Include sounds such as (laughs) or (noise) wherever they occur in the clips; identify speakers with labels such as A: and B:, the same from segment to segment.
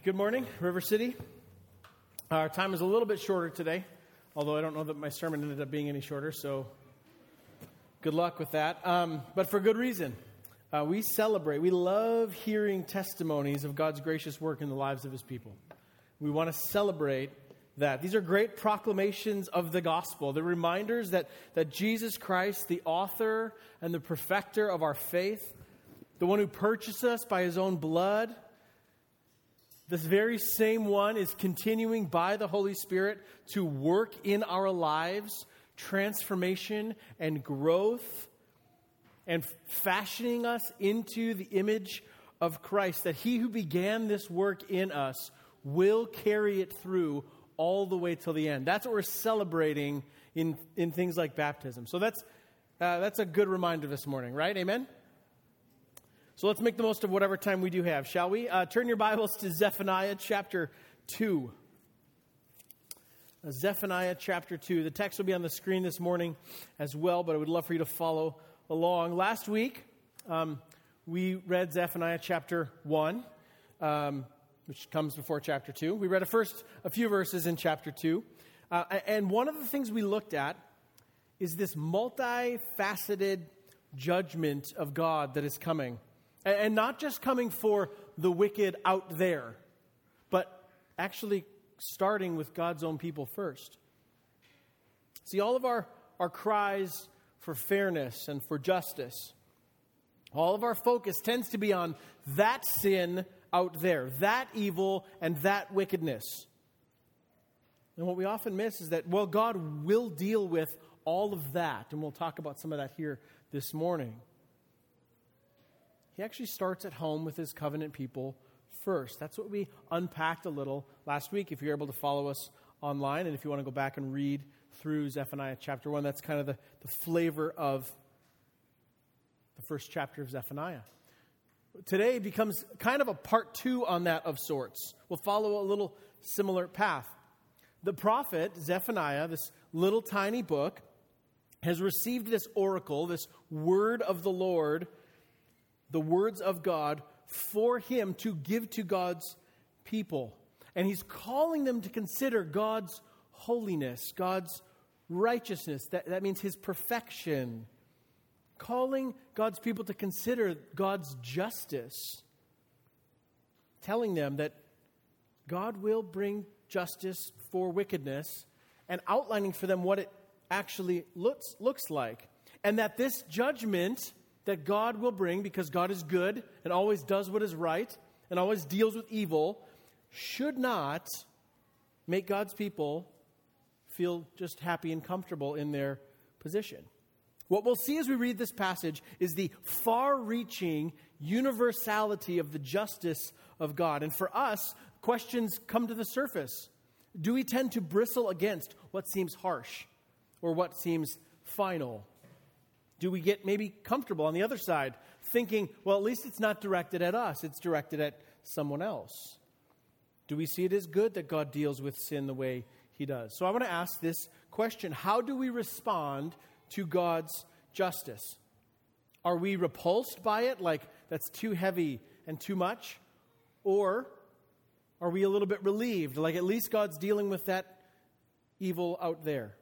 A: Good morning, River City. Our time is a little bit shorter today, although I don't know that my sermon ended up being any shorter, so good luck with that. Um, but for good reason. Uh, we celebrate, we love hearing testimonies of God's gracious work in the lives of His people. We want to celebrate that. These are great proclamations of the gospel. They're reminders that, that Jesus Christ, the author and the perfecter of our faith, the one who purchased us by His own blood, this very same one is continuing by the Holy Spirit to work in our lives transformation and growth and fashioning us into the image of Christ. That he who began this work in us will carry it through all the way till the end. That's what we're celebrating in, in things like baptism. So that's, uh, that's a good reminder this morning, right? Amen? So let's make the most of whatever time we do have, shall we? Uh, turn your Bibles to Zephaniah chapter 2. Uh, Zephaniah chapter 2. The text will be on the screen this morning as well, but I would love for you to follow along. Last week, um, we read Zephaniah chapter 1, um, which comes before chapter 2. We read a first a few verses in chapter 2. Uh, and one of the things we looked at is this multifaceted judgment of God that is coming. And not just coming for the wicked out there, but actually starting with God's own people first. See, all of our, our cries for fairness and for justice, all of our focus tends to be on that sin out there, that evil and that wickedness. And what we often miss is that, well, God will deal with all of that. And we'll talk about some of that here this morning. He actually starts at home with his covenant people first. That's what we unpacked a little last week. If you're able to follow us online, and if you want to go back and read through Zephaniah chapter 1, that's kind of the, the flavor of the first chapter of Zephaniah. Today becomes kind of a part two on that of sorts. We'll follow a little similar path. The prophet, Zephaniah, this little tiny book, has received this oracle, this word of the Lord the words of God for him to give to God's people. And he's calling them to consider God's holiness, God's righteousness. That, that means his perfection. Calling God's people to consider God's justice. Telling them that God will bring justice for wickedness and outlining for them what it actually looks, looks like. And that this judgment that God will bring because God is good and always does what is right and always deals with evil should not make God's people feel just happy and comfortable in their position. What we'll see as we read this passage is the far reaching universality of the justice of God. And for us, questions come to the surface. Do we tend to bristle against what seems harsh or what seems final? Do we get maybe comfortable on the other side, thinking, well, at least it's not directed at us, it's directed at someone else? Do we see it as good that God deals with sin the way he does? So I want to ask this question How do we respond to God's justice? Are we repulsed by it, like that's too heavy and too much? Or are we a little bit relieved, like at least God's dealing with that evil out there?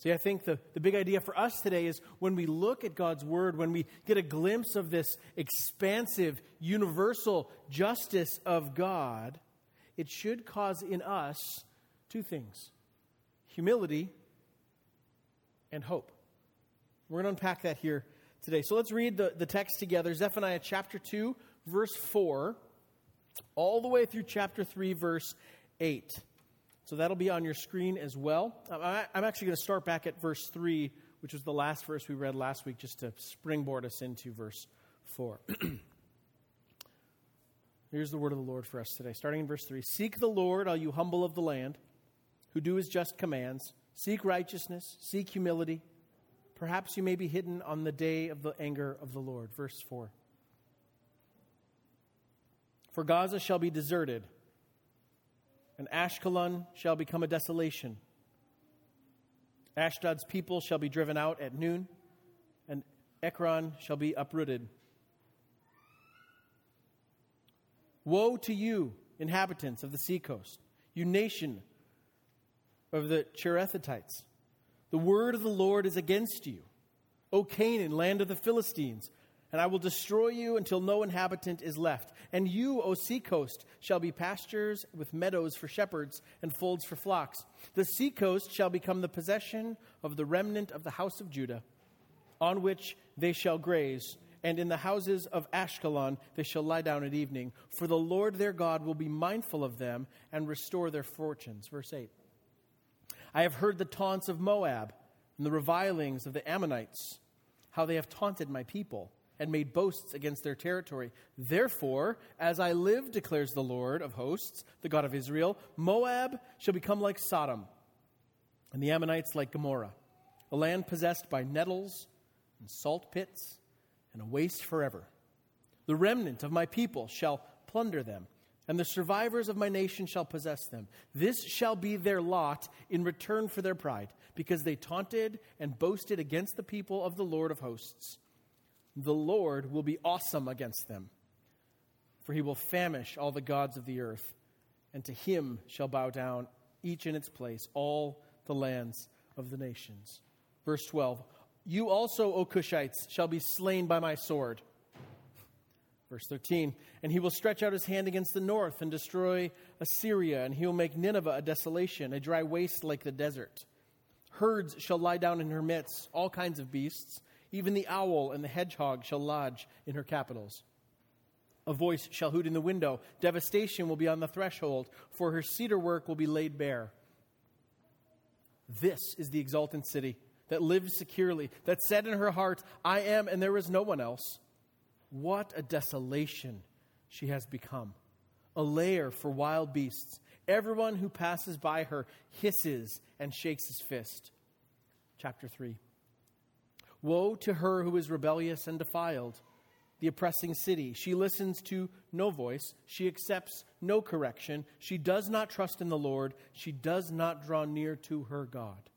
A: See, I think the, the big idea for us today is when we look at God's Word, when we get a glimpse of this expansive, universal justice of God, it should cause in us two things humility and hope. We're going to unpack that here today. So let's read the, the text together Zephaniah chapter 2, verse 4, all the way through chapter 3, verse 8. So that'll be on your screen as well. Um, I'm actually going to start back at verse 3, which was the last verse we read last week, just to springboard us into verse 4. (clears throat) Here's the word of the Lord for us today, starting in verse 3 Seek the Lord, all you humble of the land, who do his just commands. Seek righteousness, seek humility. Perhaps you may be hidden on the day of the anger of the Lord. Verse 4. For Gaza shall be deserted and Ashkelon shall become a desolation. Ashdod's people shall be driven out at noon, and Ekron shall be uprooted. Woe to you, inhabitants of the seacoast, you nation of the Cherethites. The word of the Lord is against you, O Canaan, land of the Philistines and I will destroy you until no inhabitant is left. And you, O seacoast, shall be pastures with meadows for shepherds and folds for flocks. The seacoast shall become the possession of the remnant of the house of Judah, on which they shall graze. And in the houses of Ashkelon they shall lie down at evening. For the Lord their God will be mindful of them and restore their fortunes. Verse 8. I have heard the taunts of Moab and the revilings of the Ammonites, how they have taunted my people and made boasts against their territory. Therefore, as I live, declares the Lord of hosts, the God of Israel, Moab shall become like Sodom, and the Ammonites like Gomorrah, a land possessed by nettles and salt pits, and a waste forever. The remnant of my people shall plunder them, and the survivors of my nation shall possess them. This shall be their lot in return for their pride, because they taunted and boasted against the people of the Lord of hosts the Lord will be awesome against them. For he will famish all the gods of the earth, and to him shall bow down, each in its place, all the lands of the nations. Verse 12 You also, O Cushites, shall be slain by my sword. Verse 13 And he will stretch out his hand against the north and destroy Assyria, and he will make Nineveh a desolation, a dry waste like the desert. Herds shall lie down in her midst, all kinds of beasts even the owl and the hedgehog shall lodge in her capitals. A voice shall hoot in the window. Devastation will be on the threshold, for her cedar work will be laid bare. This is the exultant city that lives securely, that said in her heart, I am, and there is no one else. What a desolation she has become, a lair for wild beasts. Everyone who passes by her hisses and shakes his fist. Chapter 3. Woe to her who is rebellious and defiled, the oppressing city. She listens to no voice. She accepts no correction. She does not trust in the Lord. She does not draw near to her God.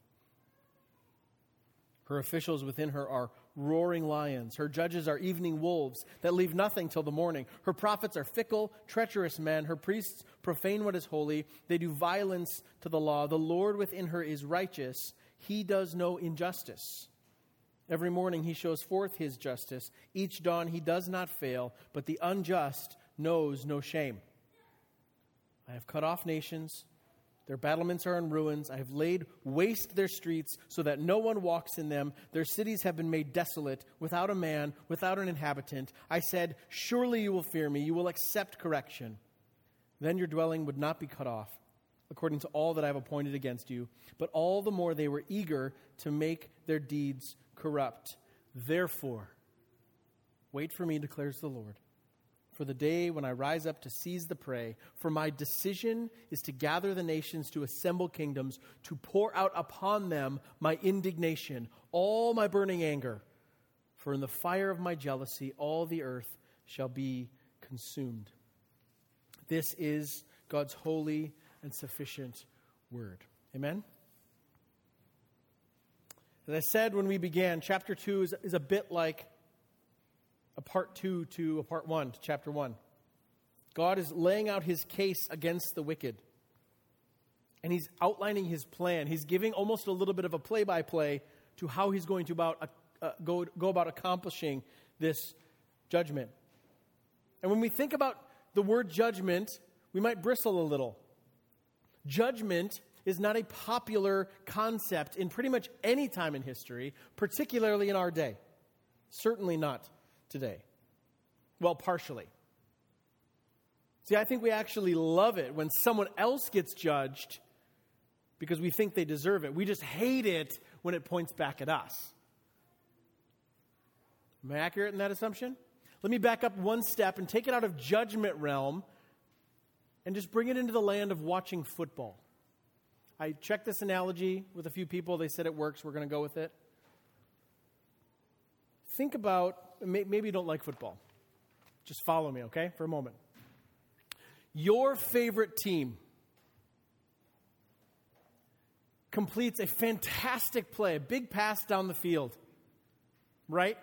A: Her officials within her are roaring lions. Her judges are evening wolves that leave nothing till the morning. Her prophets are fickle, treacherous men. Her priests profane what is holy. They do violence to the law. The Lord within her is righteous. He does no injustice. Every morning he shows forth his justice. Each dawn he does not fail, but the unjust knows no shame. I have cut off nations. Their battlements are in ruins. I have laid waste their streets so that no one walks in them. Their cities have been made desolate, without a man, without an inhabitant. I said, Surely you will fear me. You will accept correction. Then your dwelling would not be cut off, according to all that I have appointed against you. But all the more they were eager to make their deeds corrupt. Therefore, wait for me, declares the Lord, for the day when I rise up to seize the prey. For my decision is to gather the nations, to assemble kingdoms, to pour out upon them my indignation, all my burning anger. For in the fire of my jealousy, all the earth shall be consumed. This is God's holy and sufficient word. Amen? As I said when we began, chapter 2 is, is a bit like a part 2 to a part 1 to chapter 1. God is laying out his case against the wicked. And he's outlining his plan. He's giving almost a little bit of a play by play to how he's going to about, uh, go, go about accomplishing this judgment. And when we think about the word judgment, we might bristle a little. Judgment is not a popular concept in pretty much any time in history, particularly in our day. Certainly not today. Well, partially. See, I think we actually love it when someone else gets judged because we think they deserve it. We just hate it when it points back at us. Am I accurate in that assumption? Let me back up one step and take it out of judgment realm and just bring it into the land of watching football. I checked this analogy with a few people. They said it works. We're going to go with it. Think about maybe you don't like football. Just follow me, okay, for a moment. Your favorite team completes a fantastic play, a big pass down the field, right?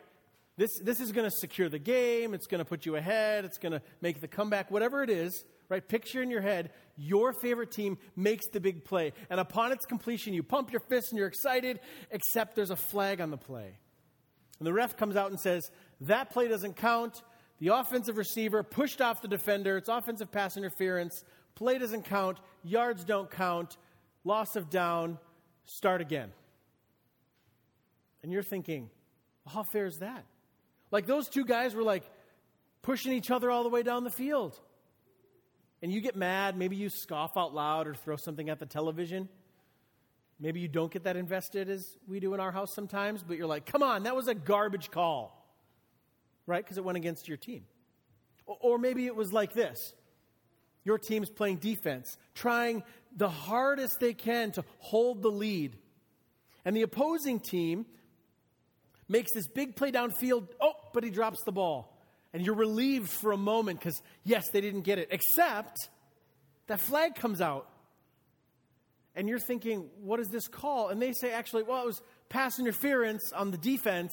A: this, this is going to secure the game, it's going to put you ahead, it's going to make the comeback, whatever it is, right? Picture in your head your favorite team makes the big play. And upon its completion, you pump your fist and you're excited, except there's a flag on the play. And the ref comes out and says, That play doesn't count. The offensive receiver pushed off the defender. It's offensive pass interference. Play doesn't count. Yards don't count. Loss of down. Start again. And you're thinking, well, how fair is that? Like those two guys were like pushing each other all the way down the field. And you get mad. Maybe you scoff out loud or throw something at the television. Maybe you don't get that invested as we do in our house sometimes, but you're like, come on, that was a garbage call right? Because it went against your team. Or maybe it was like this your team's playing defense, trying the hardest they can to hold the lead. And the opposing team makes this big play downfield. Oh, but he drops the ball. And you're relieved for a moment because, yes, they didn't get it. Except that flag comes out. And you're thinking, what is this call? And they say, actually, well, it was pass interference on the defense.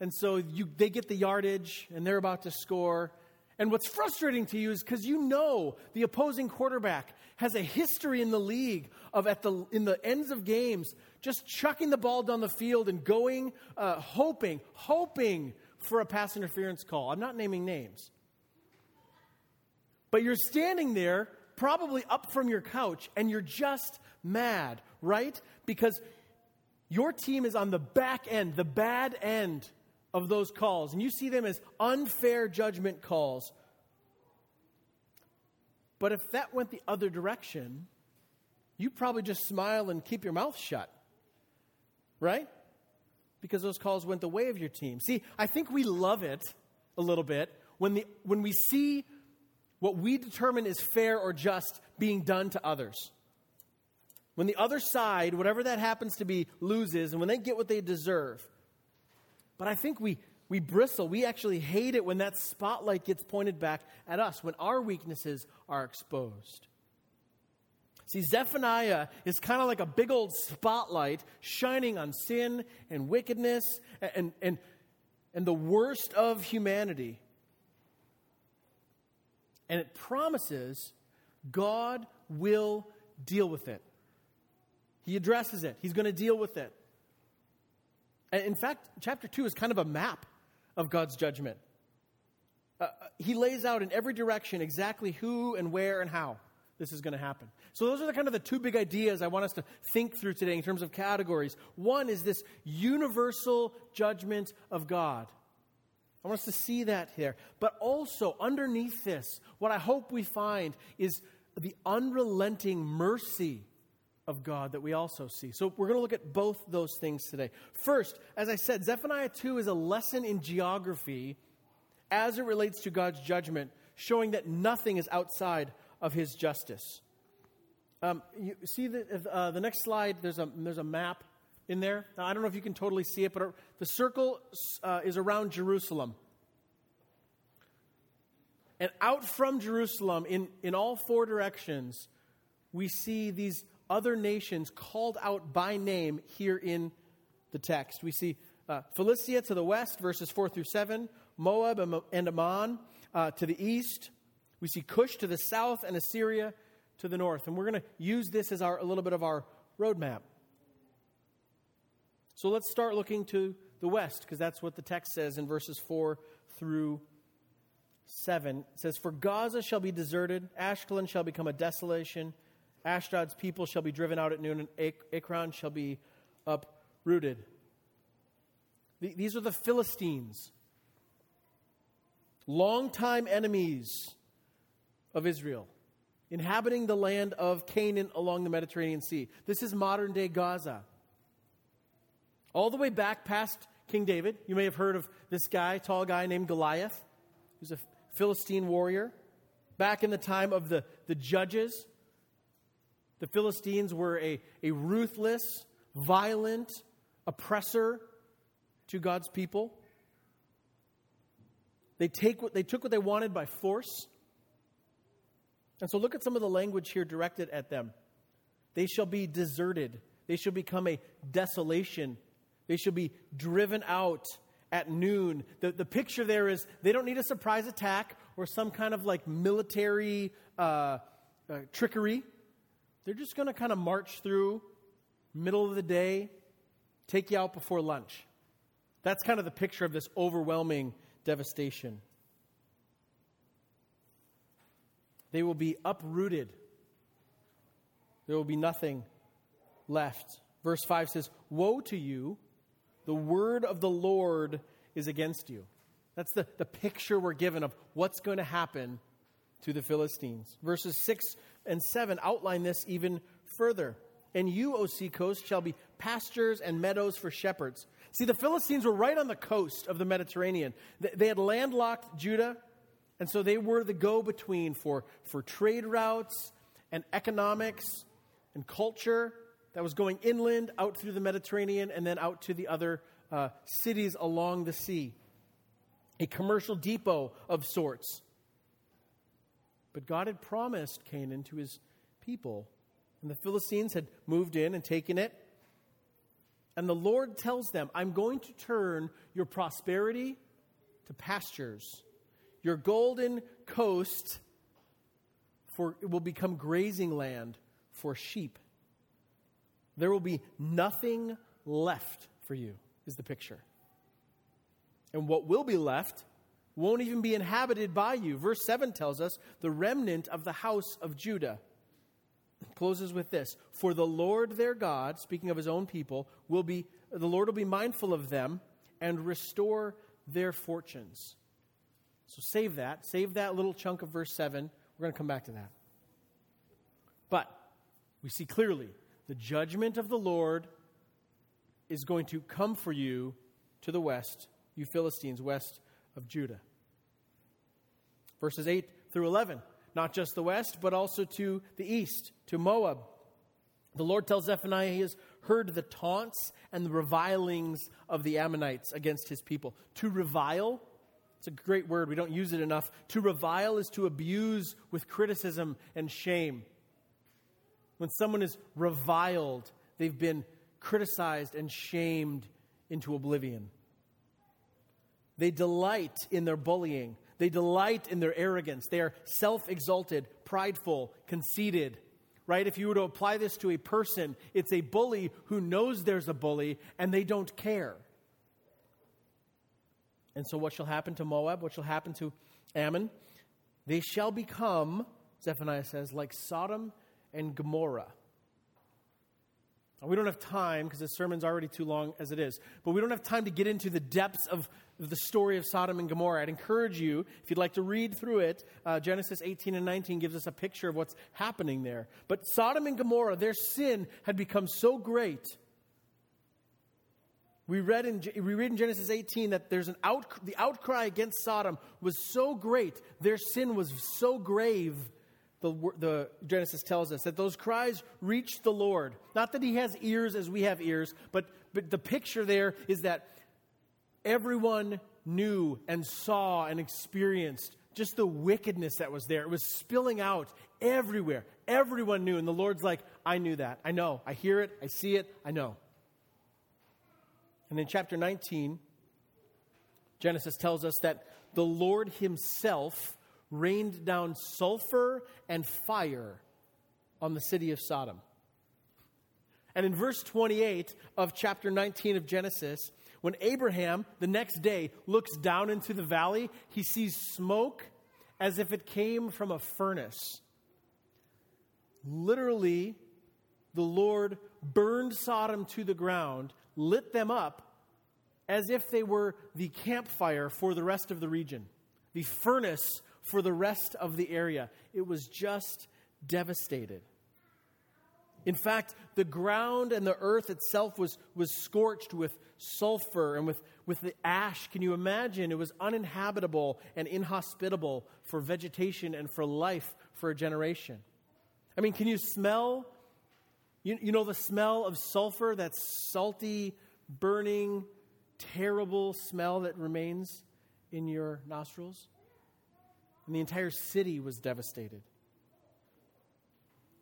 A: And so you, they get the yardage and they're about to score. And what's frustrating to you is because you know the opposing quarterback has a history in the league of at the in the ends of games just chucking the ball down the field and going, uh, hoping, hoping for a pass interference call. I'm not naming names. But you're standing there, probably up from your couch, and you're just mad, right? Because your team is on the back end, the bad end of those calls, and you see them as unfair judgment calls. But if that went the other direction, you probably just smile and keep your mouth shut. Right? Because those calls went the way of your team. See, I think we love it a little bit when, the, when we see what we determine is fair or just being done to others. When the other side, whatever that happens to be, loses, and when they get what they deserve. But I think we, we bristle. We actually hate it when that spotlight gets pointed back at us, when our weaknesses are exposed. See, Zephaniah is kind of like a big old spotlight shining on sin and wickedness and, and, and, and the worst of humanity. And it promises God will deal with it. He addresses it, He's going to deal with it. In fact, chapter 2 is kind of a map of God's judgment. Uh, uh, he lays out in every direction exactly who and where and how this is going to happen. So, those are the kind of the two big ideas I want us to think through today in terms of categories. One is this universal judgment of God. I want us to see that here. But also, underneath this, what I hope we find is the unrelenting mercy of God that we also see. So we're going to look at both those things today. First, as I said, Zephaniah 2 is a lesson in geography as it relates to God's judgment, showing that nothing is outside of his justice. Um, you see the, uh, the next slide, there's a, there's a map in there. Now, I don't know if you can totally see it, but the circle uh, is around Jerusalem. And out from Jerusalem, in, in all four directions, we see these other nations called out by name here in the text. We see uh, Philistia to the west, verses 4 through 7, Moab and Ammon uh, to the east. We see Cush to the south and Assyria to the north. And we're going to use this as our, a little bit of our roadmap. So let's start looking to the west, because that's what the text says in verses 4 through 7. It says, For Gaza shall be deserted, Ashkelon shall become a desolation Ashdod's people shall be driven out at noon, and Ekron shall be uprooted. These are the Philistines, longtime enemies of Israel, inhabiting the land of Canaan along the Mediterranean Sea. This is modern day Gaza. All the way back past King David, you may have heard of this guy, tall guy named Goliath, who's a Philistine warrior. Back in the time of the, the judges, the Philistines were a, a ruthless, violent oppressor to God's people. They, take what, they took what they wanted by force. And so look at some of the language here directed at them. They shall be deserted, they shall become a desolation, they shall be driven out at noon. The, the picture there is they don't need a surprise attack or some kind of like military uh, uh, trickery. They're just going to kind of march through, middle of the day, take you out before lunch. That's kind of the picture of this overwhelming devastation. They will be uprooted. There will be nothing left. Verse 5 says, Woe to you, the word of the Lord is against you. That's the, the picture we're given of what's going to happen to the Philistines. Verses 6 and 7 outline this even further. And you, O sea coast, shall be pastures and meadows for shepherds. See, the Philistines were right on the coast of the Mediterranean. They had landlocked Judah, and so they were the go between for, for trade routes and economics and culture that was going inland out through the Mediterranean and then out to the other uh, cities along the sea. A commercial depot of sorts. But God had promised Canaan to his people, and the Philistines had moved in and taken it. And the Lord tells them, I'm going to turn your prosperity to pastures, your golden coast for will become grazing land for sheep. There will be nothing left for you, is the picture. And what will be left won't even be inhabited by you. Verse 7 tells us the remnant of the house of Judah. Closes with this For the Lord their God, speaking of his own people, will be, the Lord will be mindful of them and restore their fortunes. So save that. Save that little chunk of verse 7. We're going to come back to that. But we see clearly the judgment of the Lord is going to come for you to the west, you Philistines, west of Judah. Verses 8 through 11, not just the west, but also to the east, to Moab. The Lord tells Zephaniah he has heard the taunts and the revilings of the Ammonites against his people. To revile, it's a great word, we don't use it enough. To revile is to abuse with criticism and shame. When someone is reviled, they've been criticized and shamed into oblivion. They delight in their bullying. They delight in their arrogance. They are self exalted, prideful, conceited. Right? If you were to apply this to a person, it's a bully who knows there's a bully and they don't care. And so, what shall happen to Moab? What shall happen to Ammon? They shall become, Zephaniah says, like Sodom and Gomorrah. We don't have time because the sermon's already too long as it is, but we don't have time to get into the depths of the story of Sodom and Gomorrah. I'd encourage you, if you'd like to read through it, uh, Genesis 18 and 19 gives us a picture of what's happening there. But Sodom and Gomorrah, their sin had become so great. We read in, we read in Genesis 18 that there's an out, the outcry against Sodom was so great, their sin was so grave the, the Genesis tells us that those cries reached the Lord. Not that he has ears as we have ears, but, but the picture there is that everyone knew and saw and experienced just the wickedness that was there. It was spilling out everywhere. Everyone knew. And the Lord's like, I knew that. I know. I hear it. I see it. I know. And in chapter 19, Genesis tells us that the Lord Himself rained down sulfur and fire on the city of Sodom. And in verse 28 of chapter 19 of Genesis, when Abraham the next day looks down into the valley, he sees smoke as if it came from a furnace. Literally, the Lord burned Sodom to the ground, lit them up as if they were the campfire for the rest of the region, the furnace for the rest of the area. It was just devastated. In fact, the ground and the earth itself was, was scorched with sulfur and with, with the ash. Can you imagine? It was uninhabitable and inhospitable for vegetation and for life for a generation. I mean, can you smell? You, you know the smell of sulfur, that salty, burning, terrible smell that remains in your nostrils? and the entire city was devastated.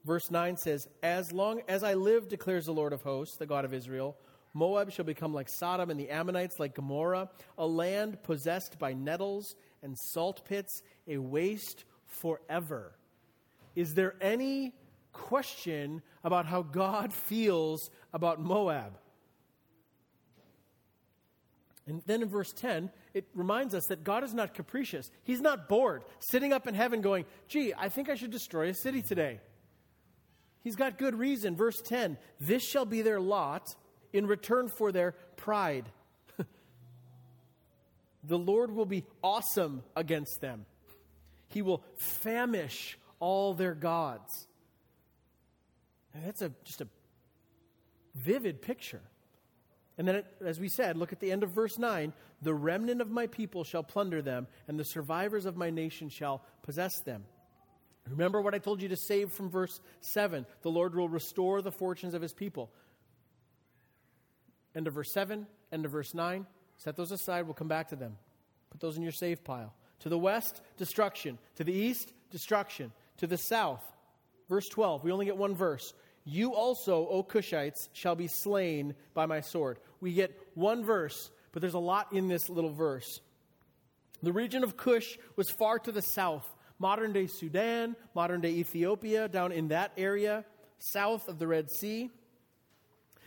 A: Verse 9 says, As long as I live, declares the Lord of hosts, the God of Israel, Moab shall become like Sodom, and the Ammonites like Gomorrah, a land possessed by nettles and salt pits, a waste forever. Is there any question about how God feels about Moab? And then in verse 10, it reminds us that God is not capricious. He's not bored, sitting up in heaven going, gee, I think I should destroy a city today. He's got good reason. Verse 10 This shall be their lot in return for their pride. (laughs) the Lord will be awesome against them, He will famish all their gods. That's a, just a vivid picture. And then, it, as we said, look at the end of verse 9 the remnant of my people shall plunder them, and the survivors of my nation shall possess them. Remember what I told you to save from verse 7 the Lord will restore the fortunes of his people. End of verse 7, end of verse 9. Set those aside, we'll come back to them. Put those in your save pile. To the west, destruction. To the east, destruction. To the south, verse 12. We only get one verse. You also, O Cushites, shall be slain by my sword. We get one verse, but there's a lot in this little verse. The region of Cush was far to the south, modern day Sudan, modern day Ethiopia, down in that area, south of the Red Sea.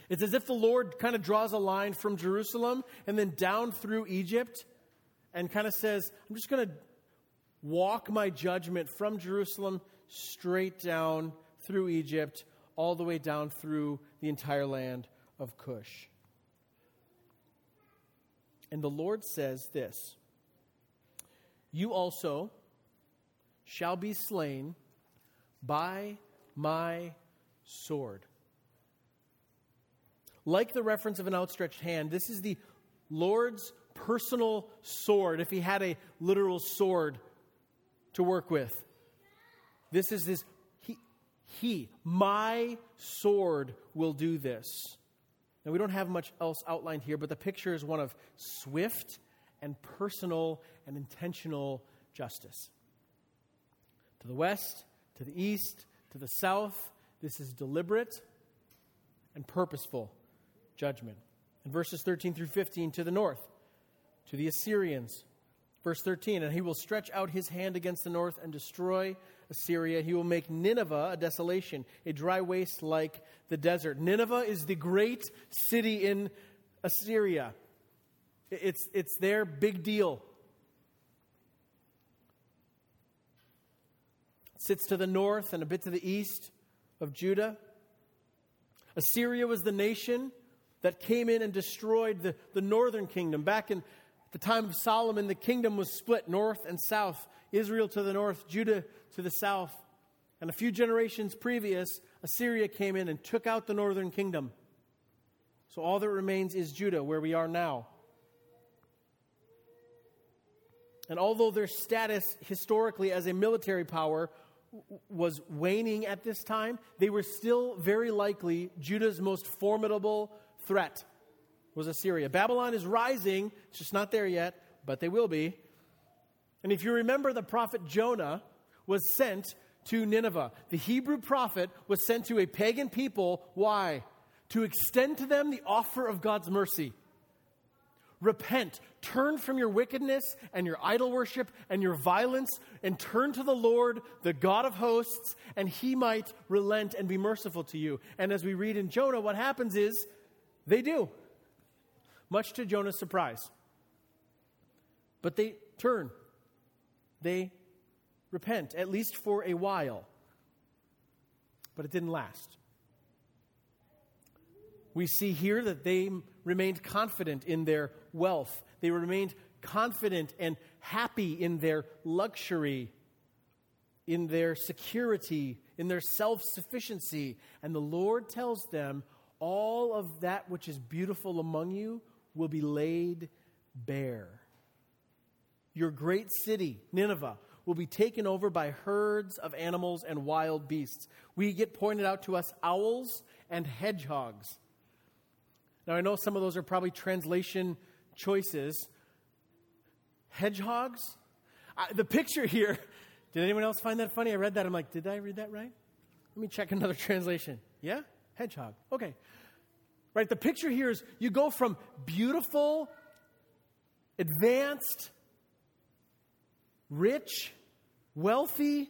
A: It's as if the Lord kind of draws a line from Jerusalem and then down through Egypt and kind of says, I'm just going to walk my judgment from Jerusalem straight down through Egypt all the way down through the entire land of Cush. And the Lord says this You also shall be slain by my sword. Like the reference of an outstretched hand, this is the Lord's personal sword, if he had a literal sword to work with. This is his he, my sword, will do this. Now, we don't have much else outlined here, but the picture is one of swift and personal and intentional justice. To the west, to the east, to the south, this is deliberate and purposeful judgment. In verses 13 through 15, to the north, to the Assyrians. Verse 13, and he will stretch out his hand against the north and destroy Assyria. He will make Nineveh a desolation, a dry waste like the desert. Nineveh is the great city in Assyria. It's, it's their big deal. It sits to the north and a bit to the east of Judah. Assyria was the nation that came in and destroyed the, the northern kingdom. Back in the time of Solomon, the kingdom was split north and south. Israel to the north, Judah to the south. And a few generations previous, Assyria came in and took out the northern kingdom. So all that remains is Judah, where we are now. And although their status historically as a military power was waning at this time, they were still very likely Judah's most formidable threat was Assyria. Babylon is rising, it's just not there yet, but they will be. And if you remember, the prophet Jonah was sent to Nineveh. The Hebrew prophet was sent to a pagan people. Why? To extend to them the offer of God's mercy. Repent, turn from your wickedness and your idol worship and your violence, and turn to the Lord, the God of hosts, and he might relent and be merciful to you. And as we read in Jonah, what happens is they do, much to Jonah's surprise. But they turn they repent, at least for a while. But it didn't last. We see here that they remained confident in their wealth, they remained confident and happy in their luxury, in their security, in their self sufficiency. And the Lord tells them, All of that which is beautiful among you will be laid bare your great city, Nineveh, will be taken over by herds of animals and wild beasts. We get pointed out to us owls and hedgehogs. Now, I know some of those are probably translation choices. Hedgehogs? I, the picture here, (laughs) did anyone else find that funny? I read that. I'm like, did I read that right? Let me check another (laughs) translation. Yeah? Hedgehog. Okay. Right? The picture here is you go from beautiful, advanced, rich, wealthy,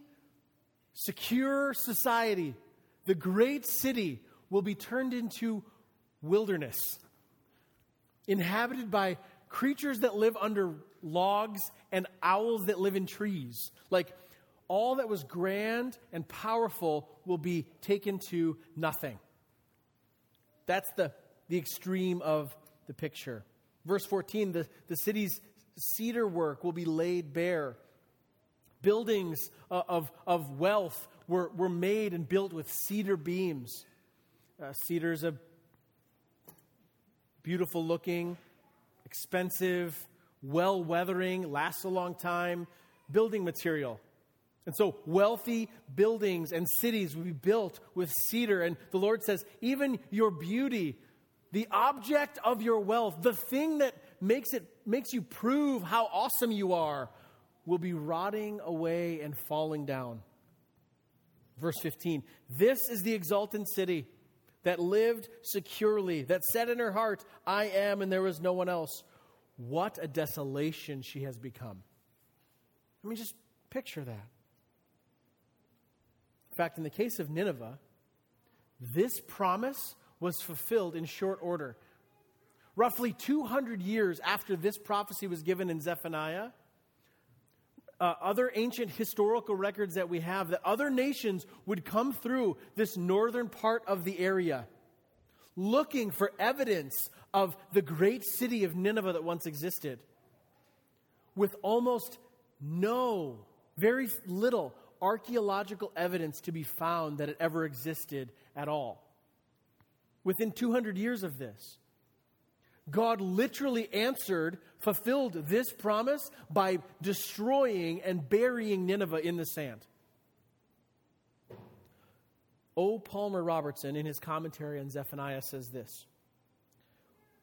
A: secure society. The great city will be turned into wilderness, inhabited by creatures that live under logs and owls that live in trees. Like all that was grand and powerful will be taken to nothing. That's the, the extreme of the picture. Verse 14 the, the city's cedar work will be laid bare. Buildings of, of wealth were, were made and built with cedar beams. Uh, cedar is a beautiful looking, expensive, well weathering, lasts a long time building material. And so, wealthy buildings and cities will be built with cedar. And the Lord says, even your beauty, the object of your wealth, the thing that makes, it, makes you prove how awesome you are, will be rotting away and falling down. Verse 15 This is the exultant city that lived securely, that said in her heart, I am, and there is no one else. What a desolation she has become. I mean, just picture that In fact, in the case of Nineveh, this promise was fulfilled in short order. Roughly 200 years after this prophecy was given in Zephaniah, uh, other ancient historical records that we have that other nations would come through this northern part of the area looking for evidence of the great city of Nineveh that once existed. With almost no, very little archaeological evidence to be found that it ever existed at all. Within 200 years of this, God literally answered, fulfilled this promise by destroying and burying Nineveh in the sand. O. Palmer Robertson, in his commentary on Zephaniah, says this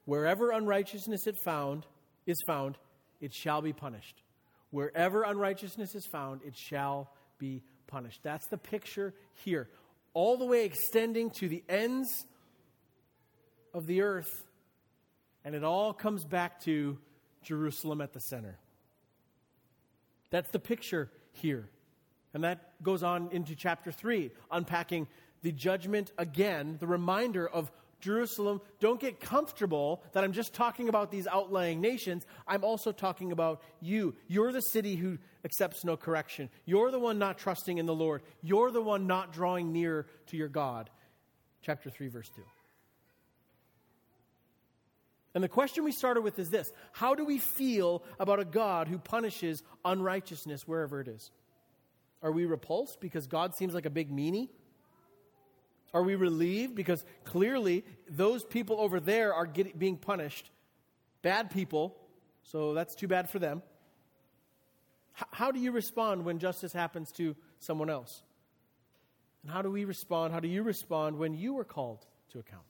A: Wherever unrighteousness is found, is found, it shall be punished. Wherever unrighteousness is found, it shall be punished. That's the picture here, all the way extending to the ends of the earth. And it all comes back to Jerusalem at the center. That's the picture here. And that goes on into chapter 3, unpacking the judgment again, the reminder of Jerusalem, don't get comfortable that I'm just talking about these outlying nations. I'm also talking about you. You're the city who accepts no correction. You're the one not trusting in the Lord. You're the one not drawing near to your God. Chapter 3, verse 2. And the question we started with is this How do we feel about a God who punishes unrighteousness wherever it is? Are we repulsed because God seems like a big meanie? Are we relieved? Because clearly those people over there are getting, being punished. Bad people, so that's too bad for them. H- how do you respond when justice happens to someone else? And how do we respond? How do you respond when you are called to account?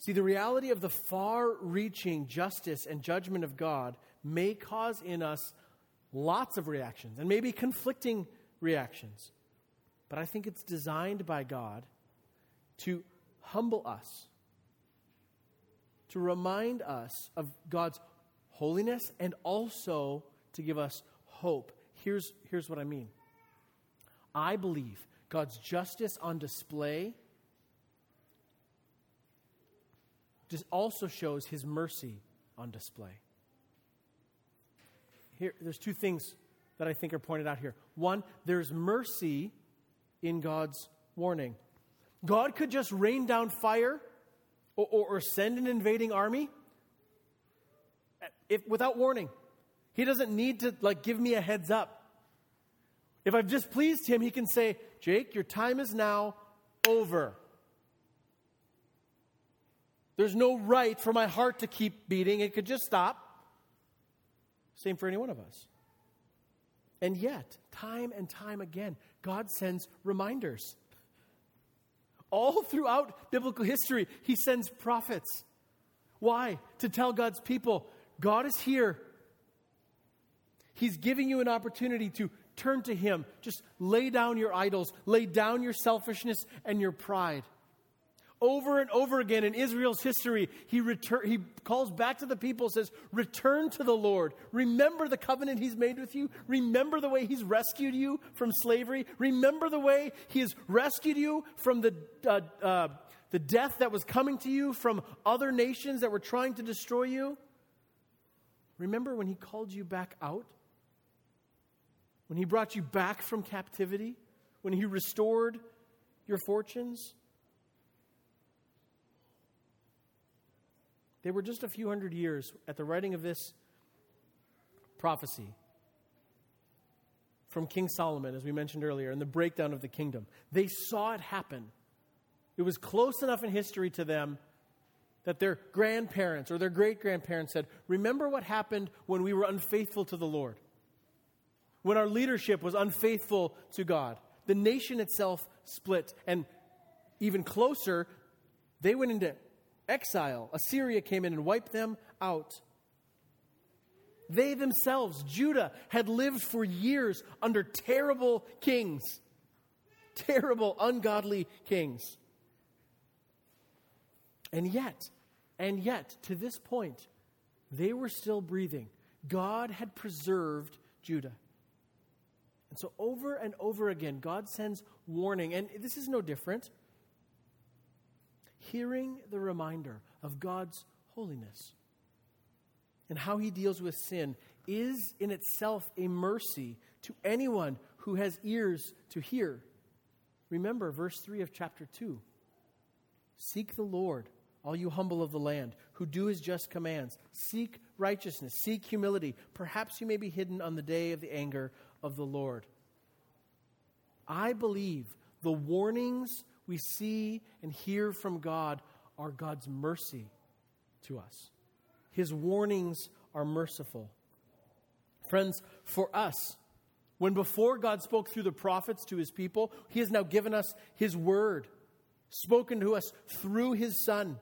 A: See, the reality of the far reaching justice and judgment of God may cause in us lots of reactions and maybe conflicting reactions. But I think it's designed by God to humble us, to remind us of God's holiness, and also to give us hope. Here's, here's what I mean I believe God's justice on display just also shows his mercy on display. Here, there's two things that I think are pointed out here. One, there's mercy in God's warning. God could just rain down fire or, or, or send an invading army if, without warning. He doesn't need to like give me a heads up. If I've displeased him, he can say, Jake, your time is now over. There's no right for my heart to keep beating. It could just stop. Same for any one of us. And yet, time and time again, God sends reminders. All throughout biblical history, He sends prophets. Why? To tell God's people, God is here. He's giving you an opportunity to turn to Him. Just lay down your idols, lay down your selfishness and your pride. Over and over again in Israel's history, he, return, he calls back to the people, says, Return to the Lord. Remember the covenant he's made with you. Remember the way he's rescued you from slavery. Remember the way he has rescued you from the, uh, uh, the death that was coming to you from other nations that were trying to destroy you. Remember when he called you back out? When he brought you back from captivity? When he restored your fortunes? They were just a few hundred years at the writing of this prophecy from King Solomon, as we mentioned earlier, and the breakdown of the kingdom. They saw it happen. It was close enough in history to them that their grandparents or their great grandparents said, Remember what happened when we were unfaithful to the Lord? When our leadership was unfaithful to God. The nation itself split. And even closer, they went into exile. Assyria came in and wiped them out. They themselves, Judah, had lived for years under terrible kings, terrible, ungodly kings. And yet, and yet, to this point, they were still breathing. God had preserved Judah. And so, over and over again, God sends warning. And this is no different hearing the reminder of God's holiness and how he deals with sin is in itself a mercy to anyone who has ears to hear. Remember verse 3 of chapter 2 Seek the Lord, all you humble of the land, who do his just commands. Seek righteousness, seek humility. Perhaps you may be hidden on the day of the anger of the Lord. I believe the warnings we see and hear from God are God's mercy to us. His warnings are merciful. Friends, for us, when before God spoke through the prophets to his people, he has now given us his word, spoken to us through his son.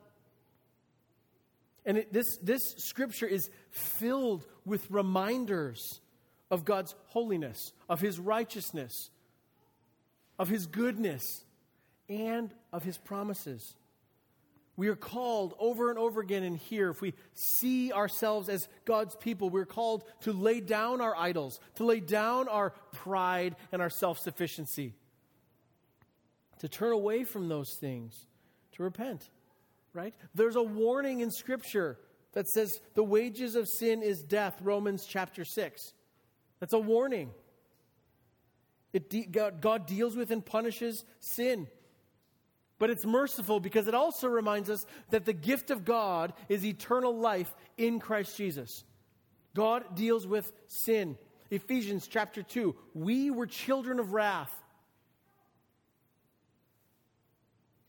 A: And it, this, this scripture is filled with reminders of God's holiness, of his righteousness, of his goodness, and of his promises. We are called over and over again in here, if we see ourselves as God's people, we're called to lay down our idols, to lay down our pride and our self sufficiency, to turn away from those things, to repent, right? There's a warning in Scripture that says the wages of sin is death, Romans chapter 6. That's a warning. It de- God, God deals with and punishes sin. But it's merciful because it also reminds us that the gift of God is eternal life in Christ Jesus. God deals with sin. Ephesians chapter 2 We were children of wrath.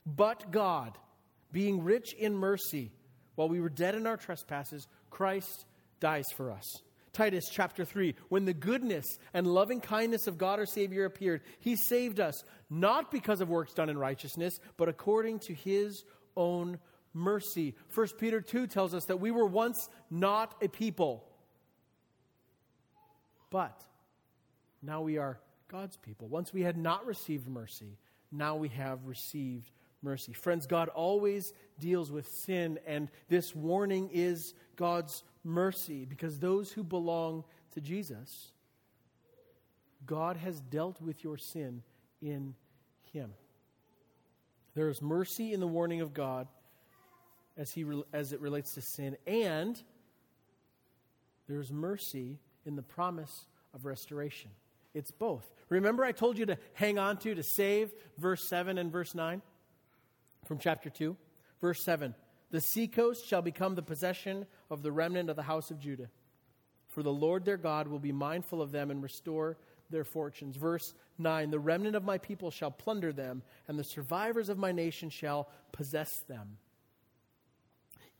A: But God, being rich in mercy, while we were dead in our trespasses, Christ dies for us. Titus chapter 3 When the goodness and loving kindness of God our Savior appeared, he saved us, not because of works done in righteousness, but according to his own mercy. 1 Peter 2 tells us that we were once not a people, but now we are God's people. Once we had not received mercy, now we have received mercy. Friends, God always deals with sin, and this warning is God's mercy because those who belong to Jesus, God has dealt with your sin in Him. There is mercy in the warning of God as, he, as it relates to sin, and there is mercy in the promise of restoration. It's both. Remember, I told you to hang on to, to save verse 7 and verse 9 from chapter 2? Verse 7 the seacoast shall become the possession of the remnant of the house of Judah. For the Lord their God will be mindful of them and restore their fortunes. Verse 9 The remnant of my people shall plunder them, and the survivors of my nation shall possess them.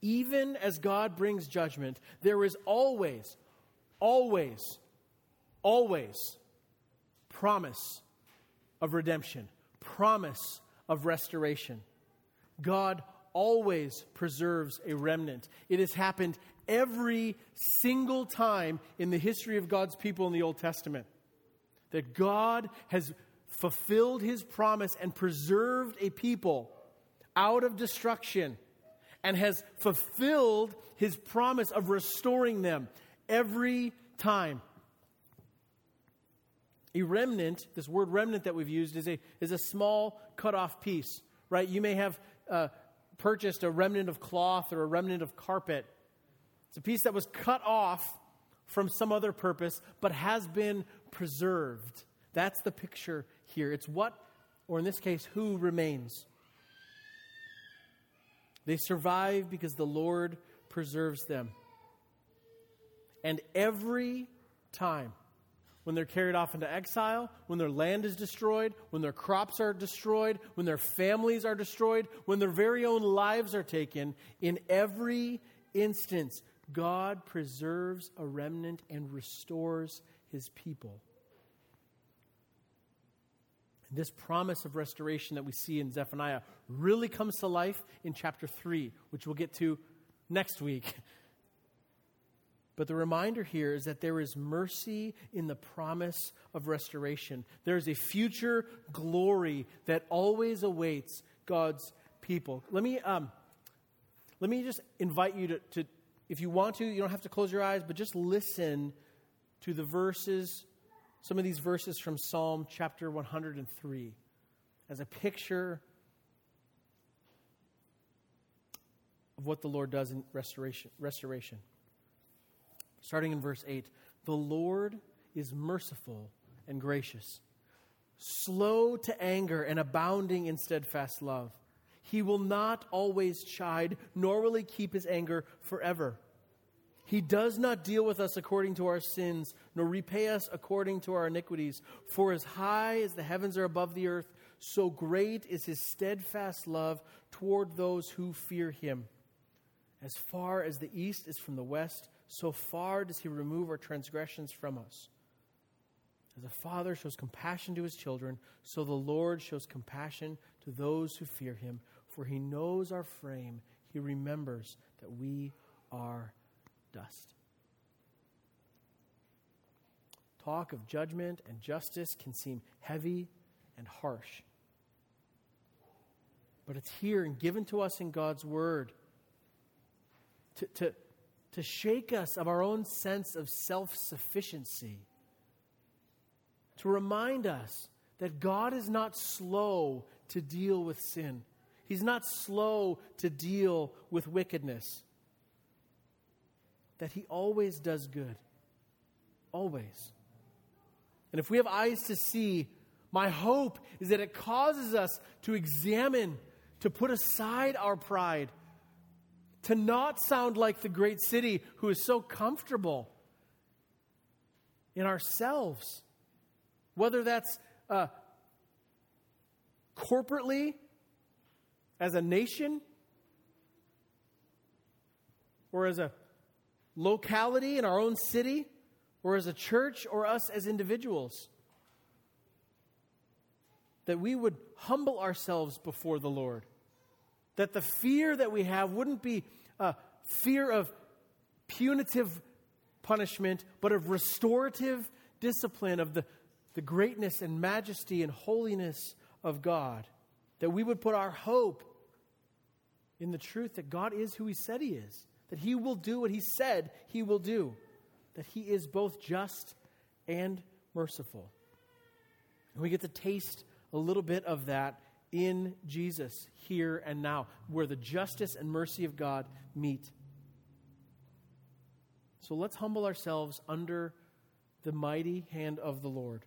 A: Even as God brings judgment, there is always, always, always promise of redemption, promise of restoration. God always preserves a remnant. It has happened every single time in the history of God's people in the Old Testament that God has fulfilled his promise and preserved a people out of destruction and has fulfilled his promise of restoring them every time. A remnant, this word remnant that we've used, is a, is a small cut off piece, right? You may have uh, purchased a remnant of cloth or a remnant of carpet. It's a piece that was cut off from some other purpose, but has been preserved. That's the picture here. It's what, or in this case, who remains. They survive because the Lord preserves them. And every time when they're carried off into exile, when their land is destroyed, when their crops are destroyed, when their families are destroyed, when their very own lives are taken, in every instance, God preserves a remnant and restores his people. And this promise of restoration that we see in Zephaniah really comes to life in chapter 3, which we'll get to next week. (laughs) But the reminder here is that there is mercy in the promise of restoration. There is a future glory that always awaits God's people. Let me, um, let me just invite you to, to, if you want to, you don't have to close your eyes, but just listen to the verses, some of these verses from Psalm chapter 103 as a picture of what the Lord does in restoration. restoration starting in verse 8 The Lord is merciful and gracious, slow to anger and abounding in steadfast love. He will not always chide, nor will he keep his anger forever. He does not deal with us according to our sins, nor repay us according to our iniquities. For as high as the heavens are above the earth, so great is his steadfast love toward those who fear him. As far as the east is from the west, so far does he remove our transgressions from us. As a father shows compassion to his children, so the Lord shows compassion to those who fear him, for he knows our frame. He remembers that we are dust. Talk of judgment and justice can seem heavy and harsh. But it's here and given to us in God's word to, to, to shake us of our own sense of self sufficiency, to remind us that God is not slow to deal with sin, He's not slow to deal with wickedness, that He always does good. Always. And if we have eyes to see, my hope is that it causes us to examine, to put aside our pride to not sound like the great city who is so comfortable in ourselves. Whether that's uh, corporately as a nation or as a locality in our own city or as a church or us as individuals. That we would humble ourselves before the Lord that the fear that we have wouldn't be a fear of punitive punishment, but of restorative discipline of the, the greatness and majesty and holiness of God. That we would put our hope in the truth that God is who He said He is, that He will do what He said He will do, that He is both just and merciful. And we get to taste a little bit of that in Jesus here and now, where the justice and mercy of God meet. So let's humble ourselves under the mighty hand of the Lord.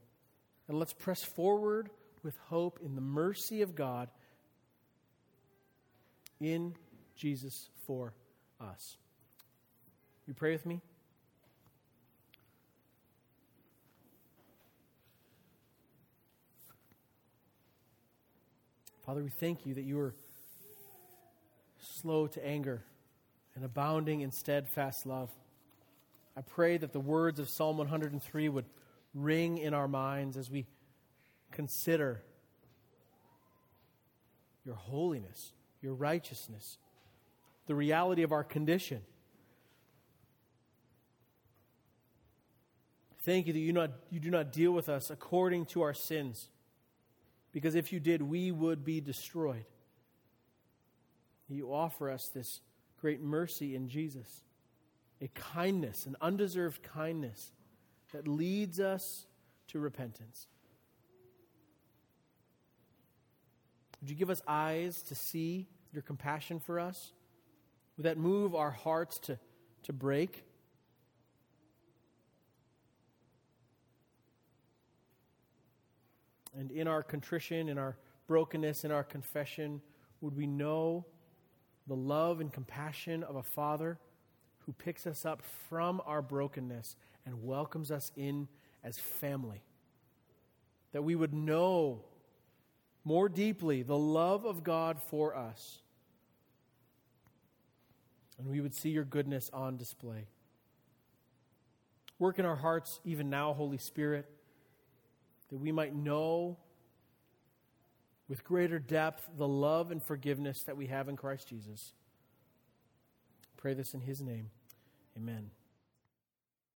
A: And let's press forward with hope in the mercy of God in Jesus for us. You pray with me? Father, we thank you that you are slow to anger and abounding in steadfast love. I pray that the words of Psalm 103 would ring in our minds as we consider your holiness, your righteousness, the reality of our condition. Thank you that you, not, you do not deal with us according to our sins because if you did, we would be destroyed. You offer us this great mercy in Jesus, a kindness, an undeserved kindness that leads us to repentance. Would you give us eyes to see your compassion for us? Would that move our hearts to, to break? And in our contrition, in our brokenness, in our confession, would we know the love and compassion of a Father who picks us up from our brokenness and welcomes us in as family? That we would know more deeply the love of God for us. And we would see your goodness on display. Work in our hearts even now, Holy Spirit, that we might know with greater depth the love and forgiveness that we have in Christ Jesus. Pray this in His name. Amen.